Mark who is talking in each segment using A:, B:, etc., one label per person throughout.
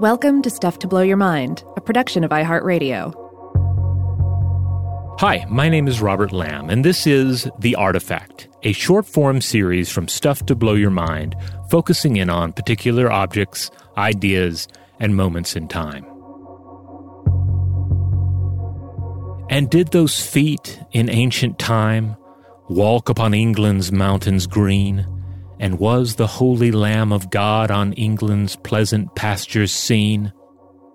A: Welcome to Stuff to Blow Your Mind, a production of iHeartRadio.
B: Hi, my name is Robert Lamb, and this is The Artifact, a short form series from Stuff to Blow Your Mind, focusing in on particular objects, ideas, and moments in time. And did those feet in ancient time walk upon England's mountains green? And was the holy Lamb of God on England's pleasant pastures seen?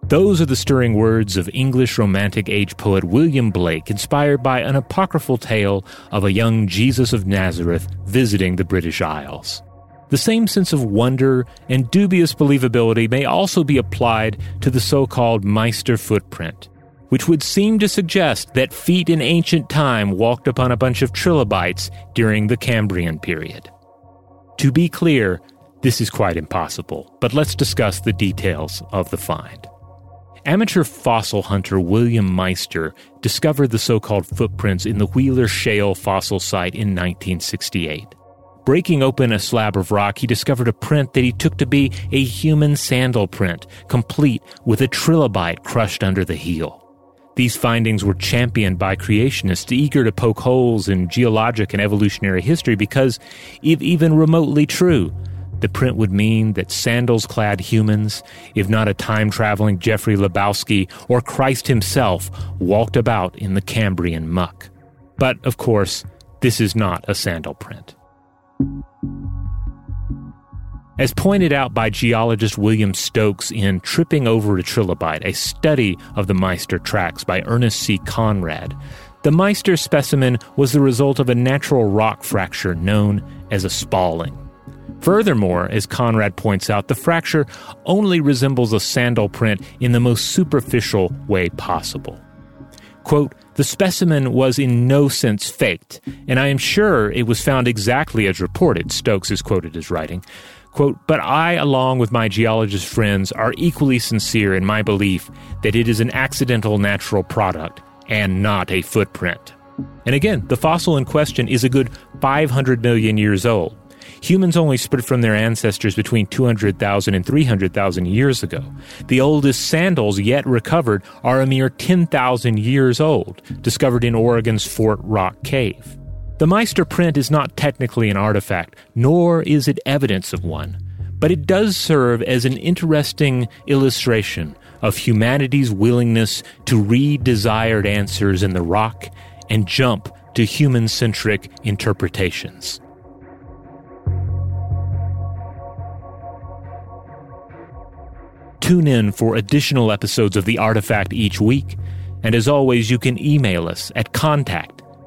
B: Those are the stirring words of English Romantic age poet William Blake, inspired by an apocryphal tale of a young Jesus of Nazareth visiting the British Isles. The same sense of wonder and dubious believability may also be applied to the so called Meister footprint, which would seem to suggest that feet in ancient time walked upon a bunch of trilobites during the Cambrian period. To be clear, this is quite impossible, but let's discuss the details of the find. Amateur fossil hunter William Meister discovered the so called footprints in the Wheeler Shale fossil site in 1968. Breaking open a slab of rock, he discovered a print that he took to be a human sandal print, complete with a trilobite crushed under the heel. These findings were championed by creationists eager to poke holes in geologic and evolutionary history because, if even remotely true, the print would mean that sandals clad humans, if not a time traveling Jeffrey Lebowski or Christ himself, walked about in the Cambrian muck. But, of course, this is not a sandal print. As pointed out by geologist William Stokes in Tripping Over a Trilobite, a study of the Meister tracks by Ernest C. Conrad, the Meister specimen was the result of a natural rock fracture known as a spalling. Furthermore, as Conrad points out, the fracture only resembles a sandal print in the most superficial way possible. Quote, the specimen was in no sense faked, and I am sure it was found exactly as reported, Stokes is quoted as writing. Quote, but I, along with my geologist friends, are equally sincere in my belief that it is an accidental natural product and not a footprint. And again, the fossil in question is a good 500 million years old. Humans only spread from their ancestors between 200,000 and 300,000 years ago. The oldest sandals yet recovered are a mere 10,000 years old, discovered in Oregon's Fort Rock Cave. The Meister print is not technically an artifact, nor is it evidence of one, but it does serve as an interesting illustration of humanity's willingness to read desired answers in the rock and jump to human centric interpretations. Tune in for additional episodes of The Artifact each week. And as always, you can email us at contact